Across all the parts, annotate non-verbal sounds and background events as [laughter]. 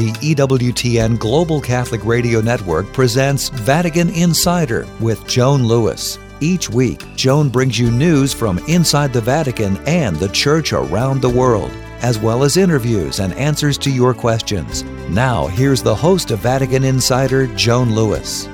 the EWTN Global Catholic Radio Network presents Vatican Insider with Joan Lewis. Each week, Joan brings you news from inside the Vatican and the Church around the world, as well as interviews and answers to your questions. Now, here's the host of Vatican Insider, Joan Lewis.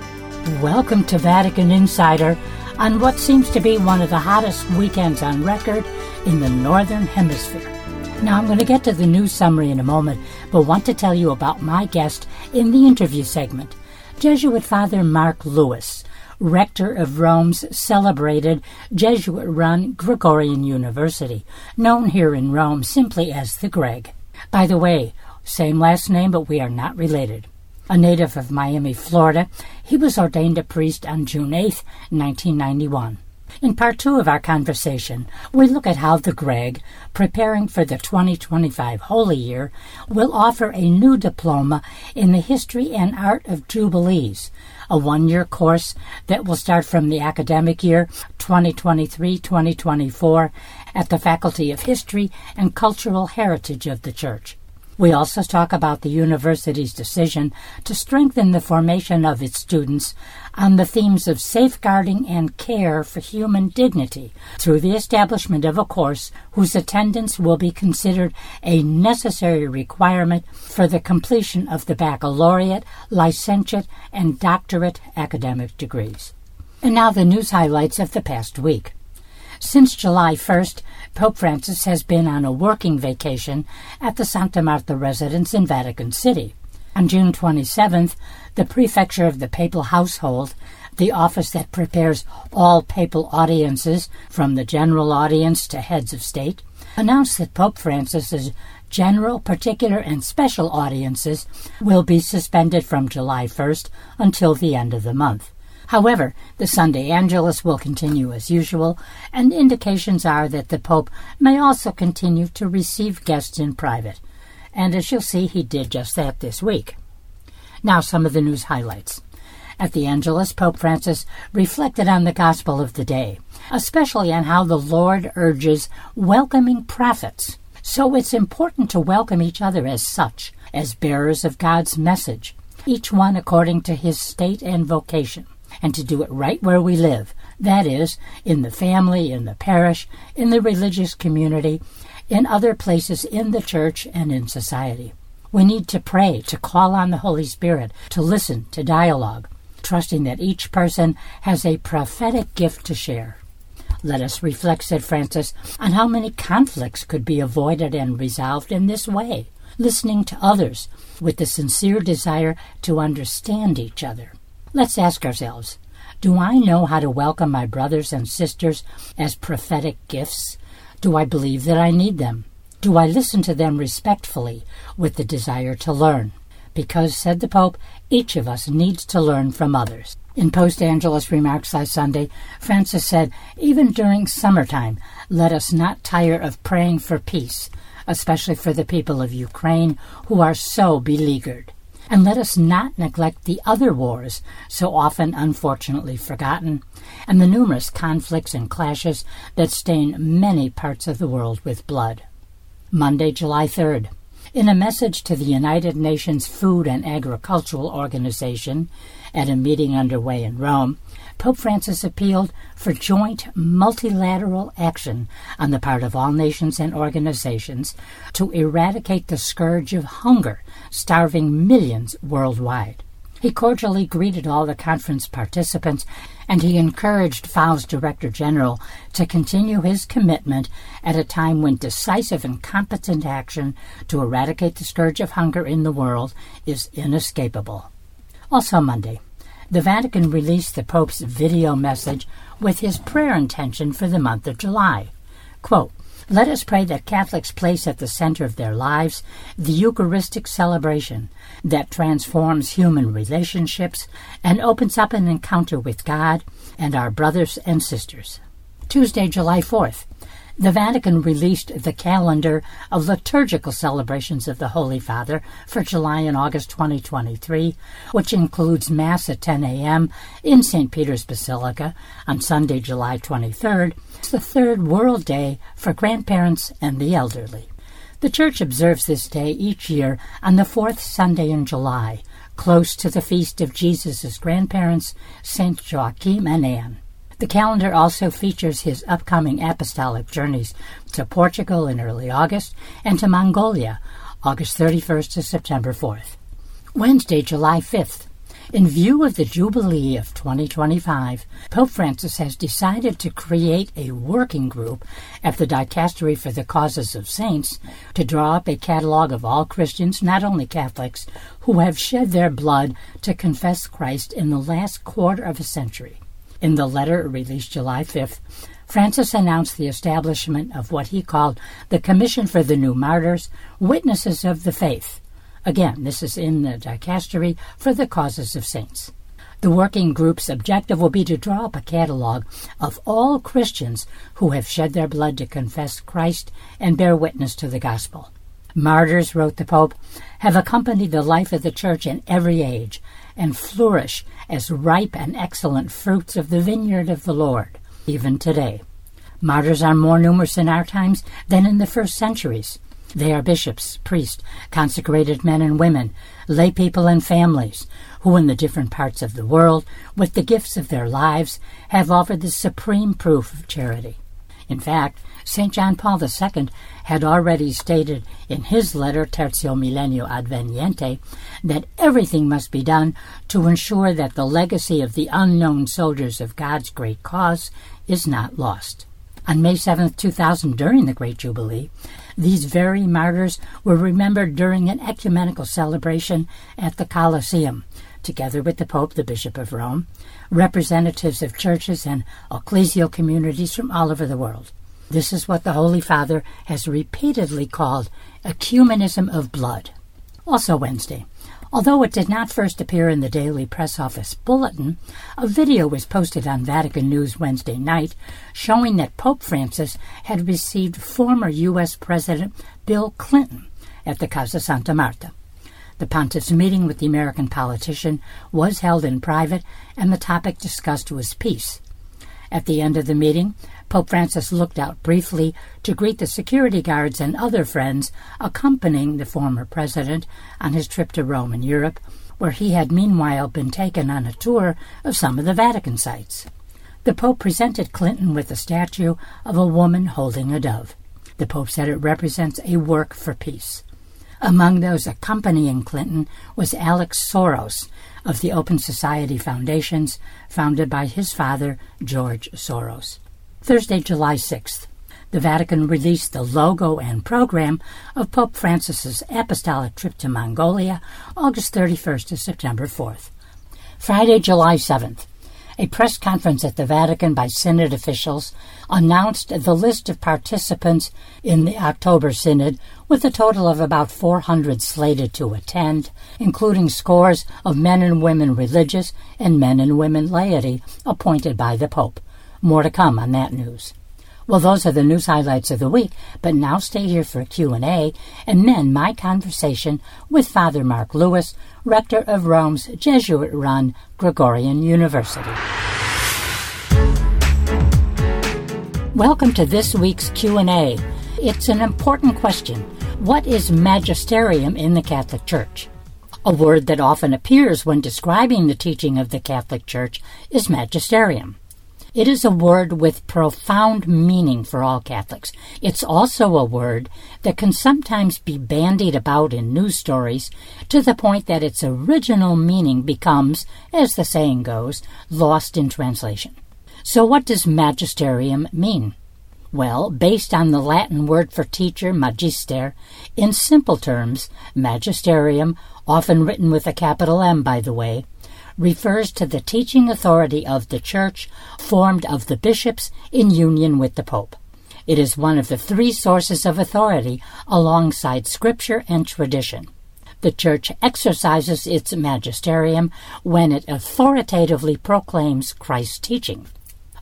Welcome to Vatican Insider on what seems to be one of the hottest weekends on record in the Northern Hemisphere. Now, I'm going to get to the news summary in a moment, but want to tell you about my guest in the interview segment, Jesuit Father Mark Lewis, rector of Rome's celebrated Jesuit run Gregorian University, known here in Rome simply as the Greg. By the way, same last name, but we are not related. A native of Miami, Florida, he was ordained a priest on June 8, 1991. In part two of our conversation, we look at how the Greg, preparing for the 2025 Holy Year, will offer a new diploma in the history and art of Jubilees, a one year course that will start from the academic year 2023 2024 at the Faculty of History and Cultural Heritage of the Church. We also talk about the university's decision to strengthen the formation of its students on the themes of safeguarding and care for human dignity through the establishment of a course whose attendance will be considered a necessary requirement for the completion of the baccalaureate, licentiate, and doctorate academic degrees. And now the news highlights of the past week. Since July 1st, Pope Francis has been on a working vacation at the Santa Marta residence in Vatican City. On June 27th, the Prefecture of the Papal Household, the office that prepares all papal audiences, from the general audience to heads of state, announced that Pope Francis's general, particular, and special audiences will be suspended from July 1st until the end of the month. However, the Sunday Angelus will continue as usual, and indications are that the Pope may also continue to receive guests in private. And as you'll see, he did just that this week. Now, some of the news highlights. At the Angelus, Pope Francis reflected on the gospel of the day, especially on how the Lord urges welcoming prophets. So it's important to welcome each other as such, as bearers of God's message, each one according to his state and vocation and to do it right where we live. That is, in the family, in the parish, in the religious community, in other places in the church and in society. We need to pray, to call on the Holy Spirit, to listen, to dialogue, trusting that each person has a prophetic gift to share. Let us reflect, said Francis, on how many conflicts could be avoided and resolved in this way, listening to others with the sincere desire to understand each other. Let's ask ourselves Do I know how to welcome my brothers and sisters as prophetic gifts? Do I believe that I need them? Do I listen to them respectfully with the desire to learn? Because, said the Pope, each of us needs to learn from others. In Post Angelus remarks last Sunday, Francis said, Even during summertime, let us not tire of praying for peace, especially for the people of Ukraine who are so beleaguered. And let us not neglect the other wars, so often unfortunately forgotten, and the numerous conflicts and clashes that stain many parts of the world with blood. Monday, July 3rd. In a message to the United Nations Food and Agricultural Organization at a meeting underway in Rome, Pope Francis appealed for joint multilateral action on the part of all nations and organizations to eradicate the scourge of hunger starving millions worldwide. He cordially greeted all the conference participants and he encouraged FAO's Director General to continue his commitment at a time when decisive and competent action to eradicate the scourge of hunger in the world is inescapable. Also Monday, the Vatican released the Pope's video message with his prayer intention for the month of July. Quote, let us pray that Catholics place at the center of their lives the Eucharistic celebration that transforms human relationships and opens up an encounter with God and our brothers and sisters. Tuesday, July 4th the Vatican released the calendar of liturgical celebrations of the Holy Father for July and August 2023, which includes Mass at 10 a.m. in St. Peter's Basilica on Sunday, July 23rd. It's the third World Day for grandparents and the elderly. The Church observes this day each year on the fourth Sunday in July, close to the feast of Jesus' grandparents, St. Joachim and Anne. The calendar also features his upcoming apostolic journeys to Portugal in early August and to Mongolia, August 31st to September 4th. Wednesday, July 5th. In view of the Jubilee of 2025, Pope Francis has decided to create a working group at the Dicastery for the Causes of Saints to draw up a catalog of all Christians, not only Catholics, who have shed their blood to confess Christ in the last quarter of a century. In the letter released July 5th, Francis announced the establishment of what he called the Commission for the New Martyrs, Witnesses of the Faith. Again, this is in the Dicastery for the Causes of Saints. The working group's objective will be to draw up a catalog of all Christians who have shed their blood to confess Christ and bear witness to the gospel. Martyrs, wrote the Pope, have accompanied the life of the Church in every age and flourish as ripe and excellent fruits of the vineyard of the Lord, even today. Martyrs are more numerous in our times than in the first centuries. They are bishops, priests, consecrated men and women, lay people and families, who in the different parts of the world, with the gifts of their lives, have offered the supreme proof of charity. In fact, St. John Paul II had already stated in his letter Tertio Millennio Adveniente that everything must be done to ensure that the legacy of the unknown soldiers of God's great cause is not lost. On May 7, 2000, during the Great Jubilee, these very martyrs were remembered during an ecumenical celebration at the Colosseum, together with the Pope, the Bishop of Rome, representatives of churches and ecclesial communities from all over the world. This is what the Holy Father has repeatedly called ecumenism of blood. Also Wednesday, although it did not first appear in the daily press office bulletin, a video was posted on Vatican News Wednesday night showing that Pope Francis had received former U.S. President Bill Clinton at the Casa Santa Marta. The pontiff's meeting with the American politician was held in private, and the topic discussed was peace. At the end of the meeting, Pope Francis looked out briefly to greet the security guards and other friends accompanying the former president on his trip to Rome and Europe, where he had meanwhile been taken on a tour of some of the Vatican sites. The Pope presented Clinton with a statue of a woman holding a dove. The Pope said it represents a work for peace. Among those accompanying Clinton was Alex Soros of the Open Society Foundations, founded by his father, George Soros. Thursday, July 6th. The Vatican released the logo and program of Pope Francis's apostolic trip to Mongolia, August 31st to September 4th. Friday, July 7th. A press conference at the Vatican by Synod officials announced the list of participants in the October Synod, with a total of about 400 slated to attend, including scores of men and women religious and men and women laity appointed by the Pope. More to come on that news. Well, those are the news highlights of the week, but now stay here for a Q&A and then my conversation with Father Mark Lewis, rector of Rome's Jesuit-run Gregorian University. Welcome to this week's Q&A. It's an important question. What is magisterium in the Catholic Church? A word that often appears when describing the teaching of the Catholic Church is magisterium. It is a word with profound meaning for all Catholics. It's also a word that can sometimes be bandied about in news stories to the point that its original meaning becomes, as the saying goes, lost in translation. So, what does magisterium mean? Well, based on the Latin word for teacher, magister, in simple terms, magisterium, often written with a capital M, by the way, refers to the teaching authority of the Church, formed of the bishops in union with the Pope. It is one of the three sources of authority alongside Scripture and tradition. The Church exercises its magisterium when it authoritatively proclaims Christ's teaching.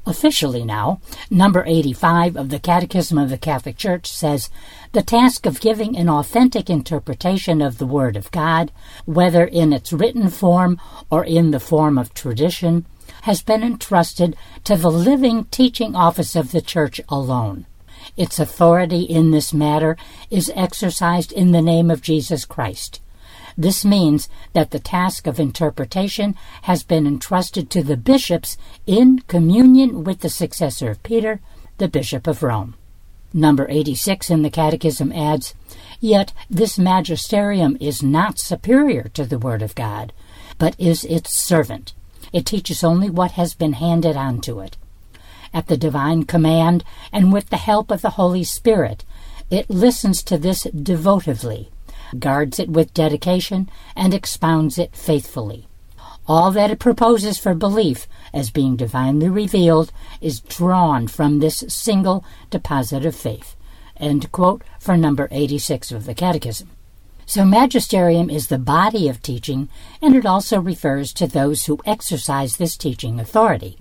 Officially now, number 85 of the Catechism of the Catholic Church says the task of giving an authentic interpretation of the Word of God, whether in its written form or in the form of tradition, has been entrusted to the living teaching office of the Church alone. Its authority in this matter is exercised in the name of Jesus Christ. This means that the task of interpretation has been entrusted to the bishops in communion with the successor of Peter, the Bishop of Rome. Number 86 in the Catechism adds, Yet this magisterium is not superior to the Word of God, but is its servant. It teaches only what has been handed on to it. At the divine command and with the help of the Holy Spirit, it listens to this devotively guards it with dedication, and expounds it faithfully. All that it proposes for belief as being divinely revealed is drawn from this single deposit of faith. End quote for number 86 of the Catechism. So, magisterium is the body of teaching, and it also refers to those who exercise this teaching authority.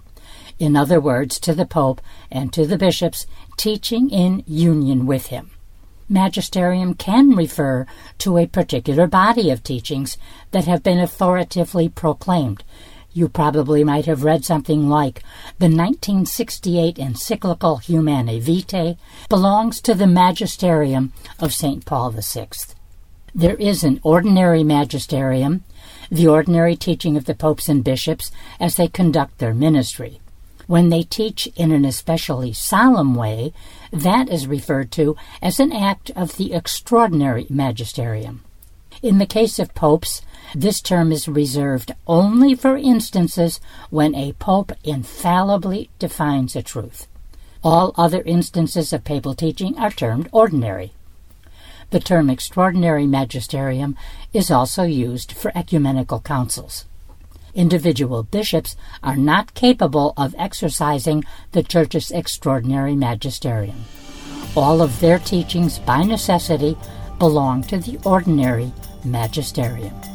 In other words, to the Pope and to the bishops, teaching in union with him magisterium can refer to a particular body of teachings that have been authoritatively proclaimed. You probably might have read something like the 1968 encyclical Humanae Vitae belongs to the magisterium of St. Paul VI. There is an ordinary magisterium, the ordinary teaching of the popes and bishops as they conduct their ministry. When they teach in an especially solemn way, that is referred to as an act of the extraordinary magisterium. In the case of popes, this term is reserved only for instances when a pope infallibly defines a truth. All other instances of papal teaching are termed ordinary. The term extraordinary magisterium is also used for ecumenical councils individual bishops are not capable of exercising the Church's extraordinary magisterium. All of their teachings, by necessity, belong to the ordinary magisterium.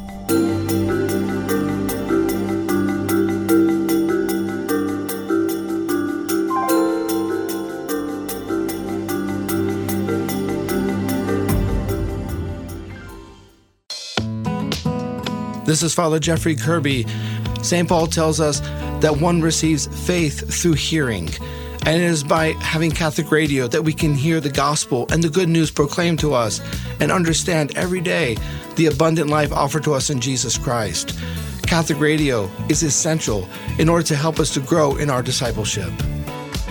This is Father Jeffrey Kirby. St. Paul tells us that one receives faith through hearing. And it is by having Catholic radio that we can hear the gospel and the good news proclaimed to us and understand every day the abundant life offered to us in Jesus Christ. Catholic radio is essential in order to help us to grow in our discipleship.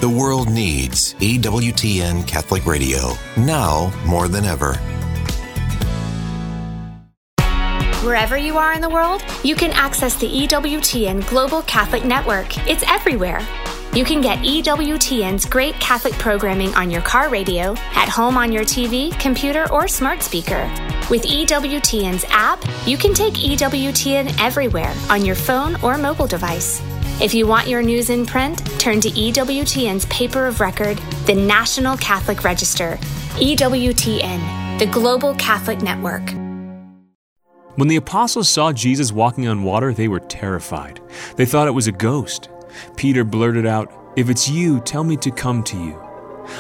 The world needs EWTN Catholic Radio now more than ever. Wherever you are in the world, you can access the EWTN Global Catholic Network. It's everywhere. You can get EWTN's great Catholic programming on your car radio, at home on your TV, computer, or smart speaker. With EWTN's app, you can take EWTN everywhere on your phone or mobile device. If you want your news in print, turn to EWTN's paper of record, the National Catholic Register. EWTN, the Global Catholic Network. When the apostles saw Jesus walking on water, they were terrified. They thought it was a ghost. Peter blurted out, If it's you, tell me to come to you.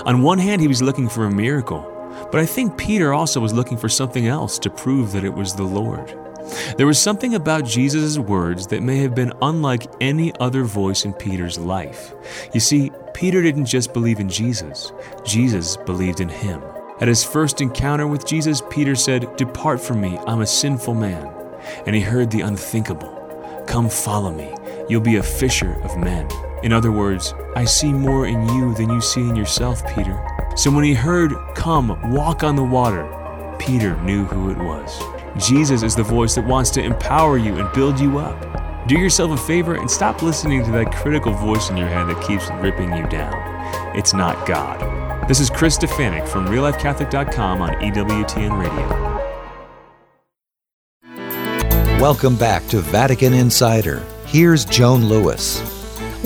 On one hand, he was looking for a miracle, but I think Peter also was looking for something else to prove that it was the Lord. There was something about Jesus' words that may have been unlike any other voice in Peter's life. You see, Peter didn't just believe in Jesus, Jesus believed in him. At his first encounter with Jesus, Peter said, Depart from me, I'm a sinful man. And he heard the unthinkable Come follow me, you'll be a fisher of men. In other words, I see more in you than you see in yourself, Peter. So when he heard, Come, walk on the water, Peter knew who it was. Jesus is the voice that wants to empower you and build you up. Do yourself a favor and stop listening to that critical voice in your head that keeps ripping you down. It's not God. This is Chris Stefanick from RealLifeCatholic.com on EWTN Radio. Welcome back to Vatican Insider. Here's Joan Lewis.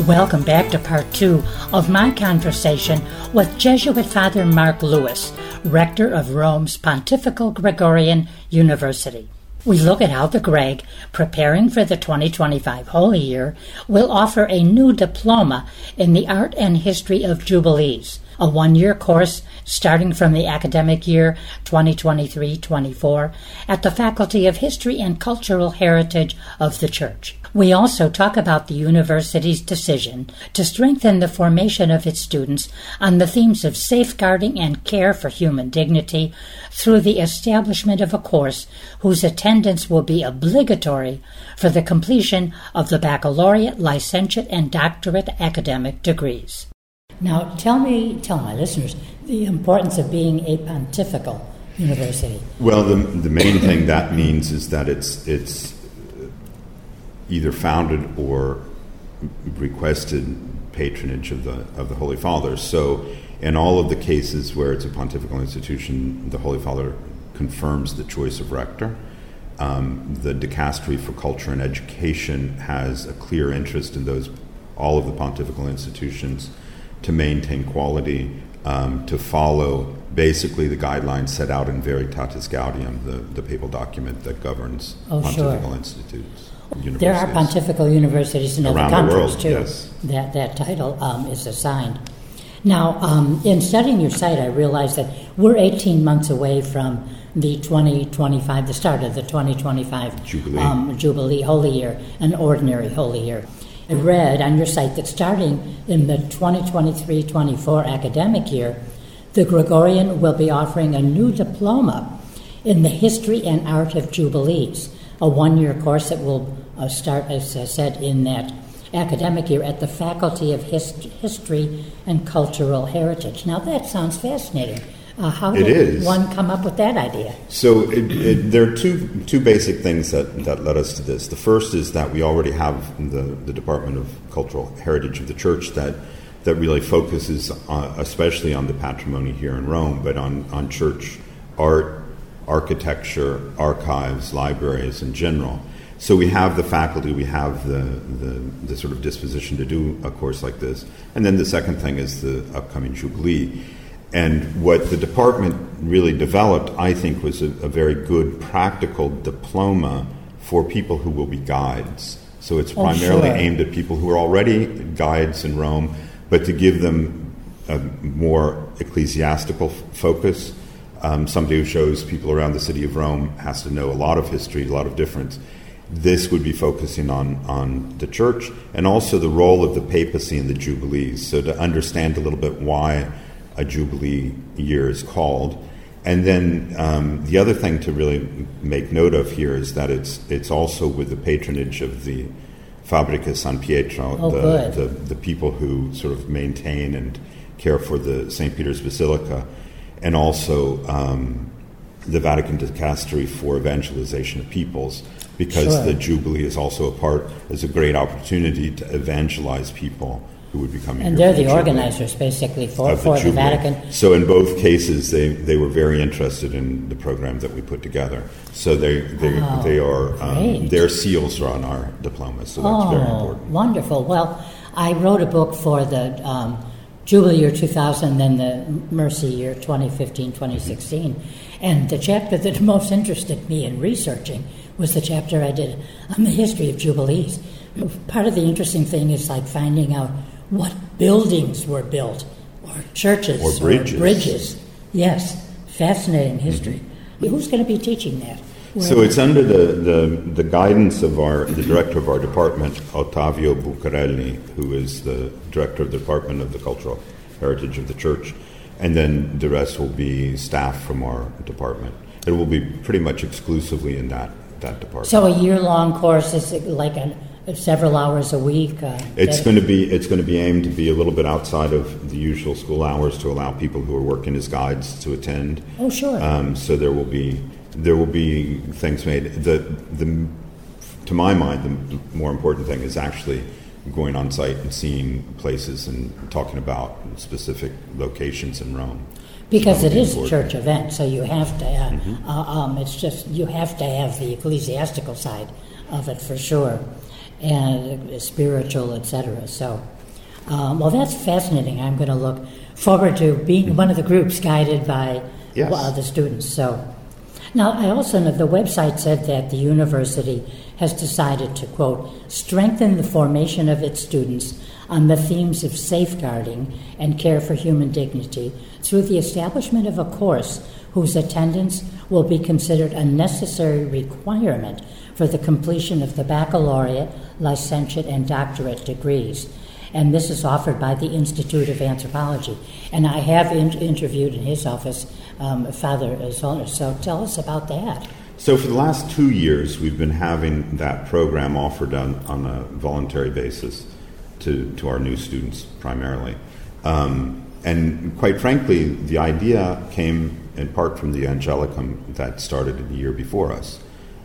Welcome back to part two of my conversation with Jesuit Father Mark Lewis, rector of Rome's Pontifical Gregorian University. We look at how the Greg, preparing for the 2025 Holy Year, will offer a new diploma in the art and history of Jubilees a one year course starting from the academic year 2023 24 at the Faculty of History and Cultural Heritage of the Church. We also talk about the university's decision to strengthen the formation of its students on the themes of safeguarding and care for human dignity through the establishment of a course whose attendance will be obligatory for the completion of the baccalaureate, licentiate, and doctorate academic degrees. Now, tell me, tell my listeners, the importance of being a pontifical university. Well, the, the main thing that means is that it's, it's either founded or requested patronage of the, of the Holy Father. So, in all of the cases where it's a pontifical institution, the Holy Father confirms the choice of rector. Um, the Dicastery for Culture and Education has a clear interest in those, all of the pontifical institutions, to maintain quality, um, to follow basically the guidelines set out in Veritatis Gaudium, the, the papal document that governs oh, pontifical sure. institutes. There are pontifical universities in Around other countries world, too. Yes. That that title um, is assigned. Now, um, in studying your site, I realized that we're 18 months away from the 2025, the start of the 2025 Jubilee. Um, Jubilee Holy Year, an ordinary Holy Year. I read on your site that starting in the 2023 24 academic year, the Gregorian will be offering a new diploma in the history and art of Jubilees, a one year course that will uh, start, as I said, in that academic year at the Faculty of Hist- History and Cultural Heritage. Now, that sounds fascinating. Uh, how It did is. one come up with that idea? So it, it, there are two two basic things that, that led us to this. The first is that we already have the, the Department of Cultural Heritage of the Church that that really focuses on, especially on the patrimony here in Rome, but on, on church art, architecture, archives, libraries in general. So we have the faculty, we have the, the, the sort of disposition to do a course like this. And then the second thing is the upcoming Jubilee. And what the department really developed, I think, was a, a, very good practical diploma for people who will be guides. So it's Oh, primarily sure. aimed at people who are already guides in Rome, but to give them a more ecclesiastical f- focus. Um, somebody who shows people around the city of Rome has to know a lot of history, a lot of difference. This would be focusing on, on the church and also the role of the papacy in the Jubilees. So to understand a little bit why a Jubilee year is called. And then um, the other thing to really make note of here is that it's it's also with the patronage of the Fabbrica San Pietro, Oh, the, the the people who sort of maintain and care for the St. Peter's Basilica, and also um, the Vatican Dicastery for Evangelization of Peoples, because Sure. the Jubilee is also a part, is a great opportunity to evangelize people who would be coming And they're the Jubilee organizers, basically, for, for the, Jubilee. Vatican. So in both cases, they, they were very interested in the program that we put together. So they they, Oh, they are um, their seals are on our diplomas. So that's very Oh, important. wonderful. Well, I wrote a book for the um, Jubilee year 2000, then the Mercy year 2015 2016. And the chapter that [laughs] most interested me in researching was the chapter I did on the history of Jubilees. Part of the interesting thing is like finding out what buildings were built, or churches, Or bridges. bridges. Yes, fascinating mm-hmm. history. Who's going to be teaching that? So it's under the, the, the guidance of our the director of our department, Ottavio Bucarelli, who is the director of the Department of the Cultural Heritage of the Church, and then the rest will be staff from our department. It will be pretty much exclusively in that that department. So a year-long course is like an, several hours a week. Uh, It's going to be it's going to be aimed to be a little bit outside of the usual school hours to allow people who are working as guides to attend. Oh, sure. Um, so there will be there will be things made. The the to my mind the more important thing is actually going on site and seeing places and talking about specific locations in Rome. because it is a church event, so you have to. Uh, Mm-hmm. uh, um, it's just you have to have the ecclesiastical side of it for sure, and spiritual, etc. So, um, well, that's fascinating. I'm going to look forward to being one of the groups guided by Yes. uh, the students. So, now I also know the website said that the university has decided to quote strengthen the formation of its students on the themes of safeguarding and care for human dignity through the establishment of a course whose attendance will be considered a necessary requirement for the completion of the baccalaureate, licentiate, and doctorate degrees. And this is offered by the Institute of Anthropology. And I have in- interviewed in his office um, Father Zollner. So tell us about that. So, for the last two years, we've been having that program offered on, on a voluntary basis to, to our new students primarily. Um, and quite frankly, the idea came in part from the Angelicum that started the year before us.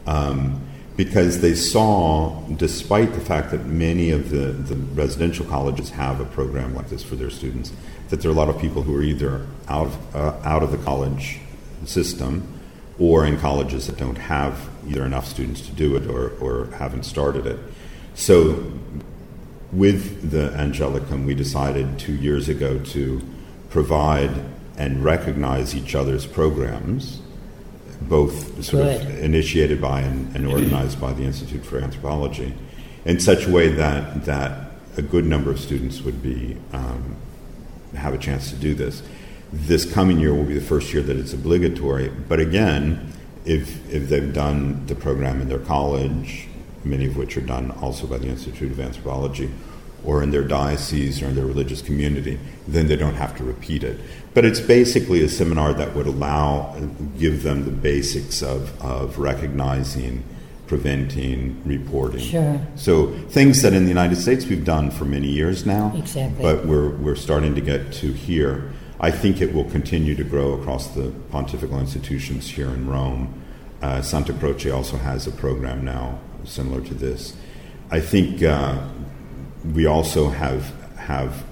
Um, because they saw, despite the fact that many of the, the residential colleges have a program like this for their students, that there are a lot of people who are either out of, uh, out of the college system or in colleges that don't have either enough students to do it or, or haven't started it. So, with the Angelicum, we decided two years ago to provide and recognize each other's programs both sort Good. of initiated by and, and, organized by the Institute for Anthropology, in such a way that that a good number of students would be um, have a chance to do this. This coming year will be the first year that it's obligatory, but again, if if they've done the program in their college, many of which are done also by the Institute of Anthropology, or in their diocese or in their religious community, then they don't have to repeat it. But it's basically a seminar that would allow, give them the basics of, of recognizing, preventing, reporting. Sure. So things that in the United States we've done for many years now. Exactly. But we're, we're starting to get to here. I think it will continue to grow across the pontifical institutions here in Rome. Uh, Santa Croce also has a program now similar to this. I think uh, we also have have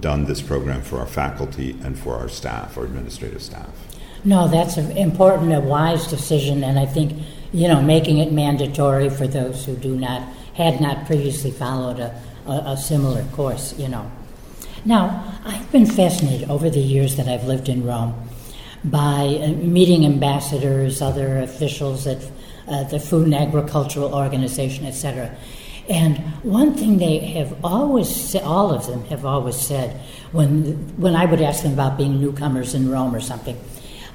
done this program for our faculty and for our staff, our administrative staff. No, that's an important, a wise decision, and I think you know making it mandatory for those who do not had not previously followed a, a, a similar course. You know. Now, I've been fascinated over the years that I've lived in Rome by uh, meeting ambassadors, other officials at uh, the Food and Agricultural Organization, etc. And one thing they have always said, all of them have always said, when, when I would ask them about being newcomers in Rome or something,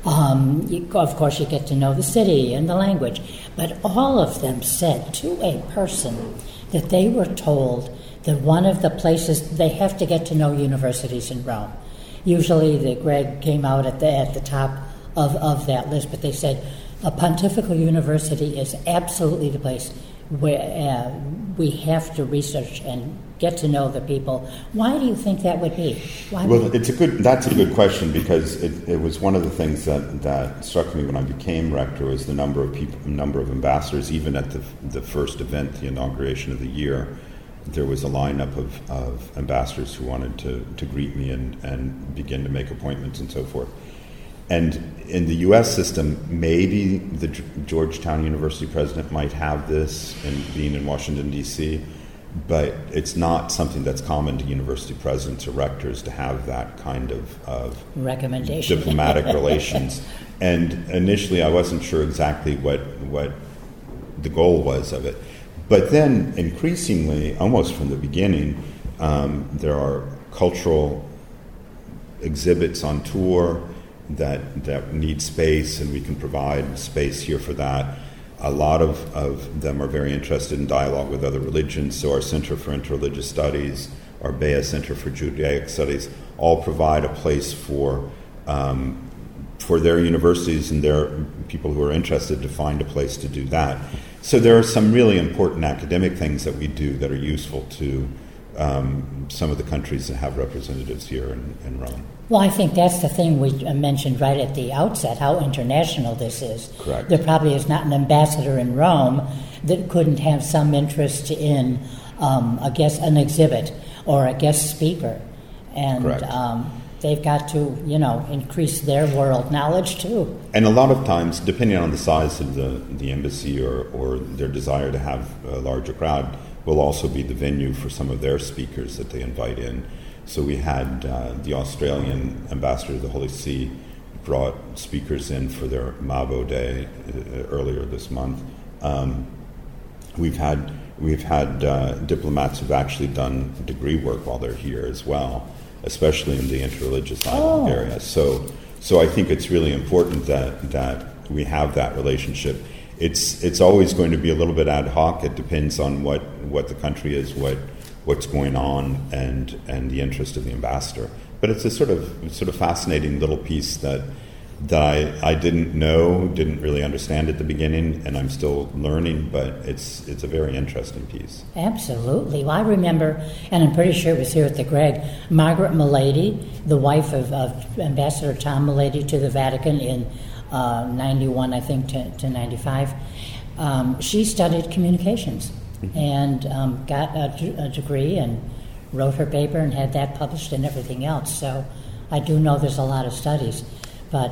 um, you, of course, you get to know the city and the language. But all of them said to a person that they were told that one of the places they have to get to know universities in Rome. Usually, the Greg came out at the at the top of, of that list, but they said a pontifical university is absolutely the place where uh, we have to research and get to know the people. Why do you think that would be? Why well, would it's a good. That's a good question because it, it, was one of the things that, that struck me when I became rector was the number of people, number of ambassadors. Even at the the first event, the inauguration of the year, there was a lineup of, of ambassadors who wanted to, to greet me and, and begin to make appointments and so forth. And in the U.S. system, maybe the Georgetown University president might have this, and being in Washington D.C., but it's not something that's common to university presidents or rectors to have that kind of, of recommendation diplomatic [laughs] relations. And initially, I wasn't sure exactly what what the goal was of it, but then increasingly, almost from the beginning, um, there are cultural exhibits on tour that, that need space, and we can provide space here for that. A lot of, of them are very interested in dialogue with other religions, so our Center for Interreligious Studies, our Bea Center for Judaic Studies, all provide a place for um, for their universities and their people who are interested to find a place to do that. So there are some really important academic things that we do that are useful to um, some of the countries that have representatives here in, in Rome. Well, I think that's the thing we mentioned right at the outset how international this is. Correct. There probably is not an ambassador in Rome that couldn't have some interest in, um, I guess, an exhibit or a guest speaker. And um, they've got to, you know, increase their world knowledge too. And a lot of times, depending on the size of the, the embassy or, or their desire to have a larger crowd, will also be the venue for some of their speakers that they invite in. So we had uh, the Australian ambassador to the Holy See brought speakers in for their Mabo Day uh, earlier this month. Um, we've had we've had uh, diplomats who've actually done degree work while they're here as well, especially in the interreligious Oh. area. So, so I think it's really important that that we have that relationship. It's it's always going to be a little bit ad hoc. It depends on what, what the country is, what what's going on, and and the interest of the ambassador. But it's a sort of sort of fascinating little piece that that I, I didn't know, didn't really understand at the beginning, and I'm still learning. But it's it's a very interesting piece. Absolutely. Well, I remember, and I'm pretty sure it was here at the Greg, Margaret Melady, the wife of, of Ambassador Tom Melady to the Vatican in uh, 91, I think, to, to 95. Um, she studied communications and um, got a degree and wrote her paper and had that published and everything else. So I do know there's a lot of studies. But,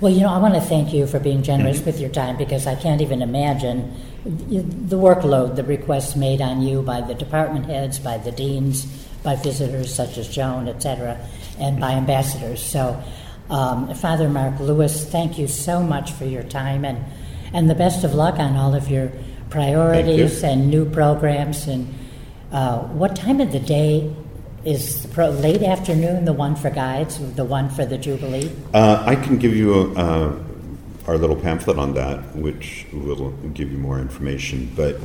well, you know, I want to thank you for being generous with your time because I can't even imagine the workload, the requests made on you by the department heads, by the deans, by visitors such as Joan, et cetera, and by ambassadors. So, um, Father Mark Lewis, thank you so much for your time and, and the best of luck on all of your priorities and new programs. And uh, what time of the day is the pro- late afternoon the one for guides, the one for the Jubilee? Uh, I can give you uh, our little pamphlet on that, which will give you more information. But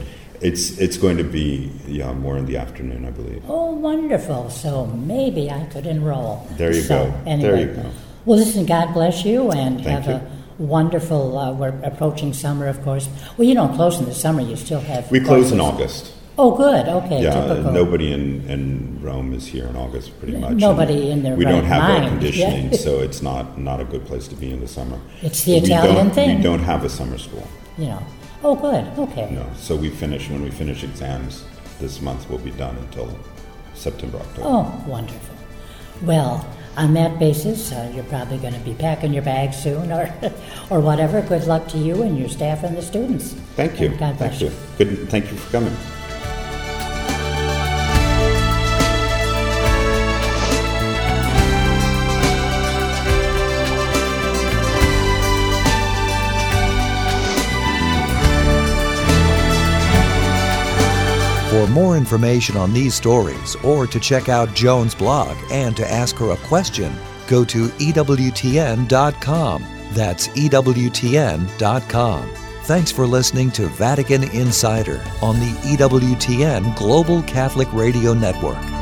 it's it's going to be yeah more in the afternoon, I believe. Oh, wonderful. So maybe I could enroll. There you So, go. Anyway. There you go. Well, listen, God bless you and Thank have you. a wonderful, uh, we're approaching summer, of course. Well, you don't close in the summer, you still have. We close in. August. Oh, good. Okay. Yeah, typical. nobody in, in Rome is here in August, pretty much. Nobody And in their We right don't have air conditioning, Yeah. [laughs] so it's not not a good place to be in the summer. It's the We Italian don't- thing. We don't have a summer school. You know. Oh, good. Okay. No, so we finish when we finish exams this month. We'll be done until September, October. Oh, wonderful. Well, on that basis, uh, you're probably going to be packing your bags soon, or, [laughs] or whatever. Good luck to you and your staff and the students. Thank you. And God bless Thank you. Good. Thank you for coming. More information on these stories or to check out Joan's blog and to ask her a question, go to EWTN.com. That's EWTN.com. Thanks for listening to Vatican Insider on the EWTN Global Catholic Radio Network.